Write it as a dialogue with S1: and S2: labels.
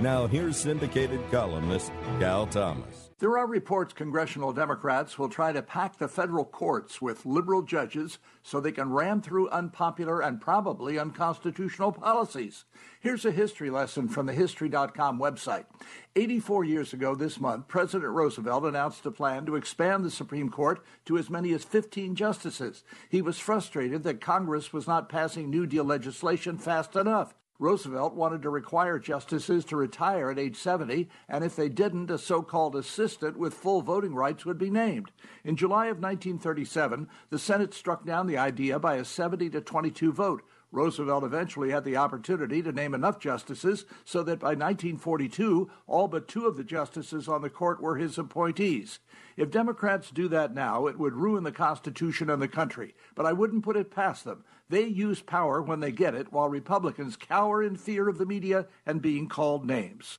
S1: Now, here's syndicated columnist Cal Thomas.
S2: There are reports congressional Democrats will try to pack the federal courts with liberal judges so they can ram through unpopular and probably unconstitutional policies. Here's a history lesson from the History.com website. 84 years ago this month, President Roosevelt announced a plan to expand the Supreme Court to as many as 15 justices. He was frustrated that Congress was not passing New Deal legislation fast enough. Roosevelt wanted to require justices to retire at age 70, and if they didn't, a so called assistant with full voting rights would be named. In July of 1937, the Senate struck down the idea by a 70 to 22 vote. Roosevelt eventually had the opportunity to name enough justices so that by 1942, all but two of the justices on the court were his appointees. If Democrats do that now, it would ruin the Constitution and the country, but I wouldn't put it past them. They use power when they get it, while Republicans cower in fear of the media and being called names.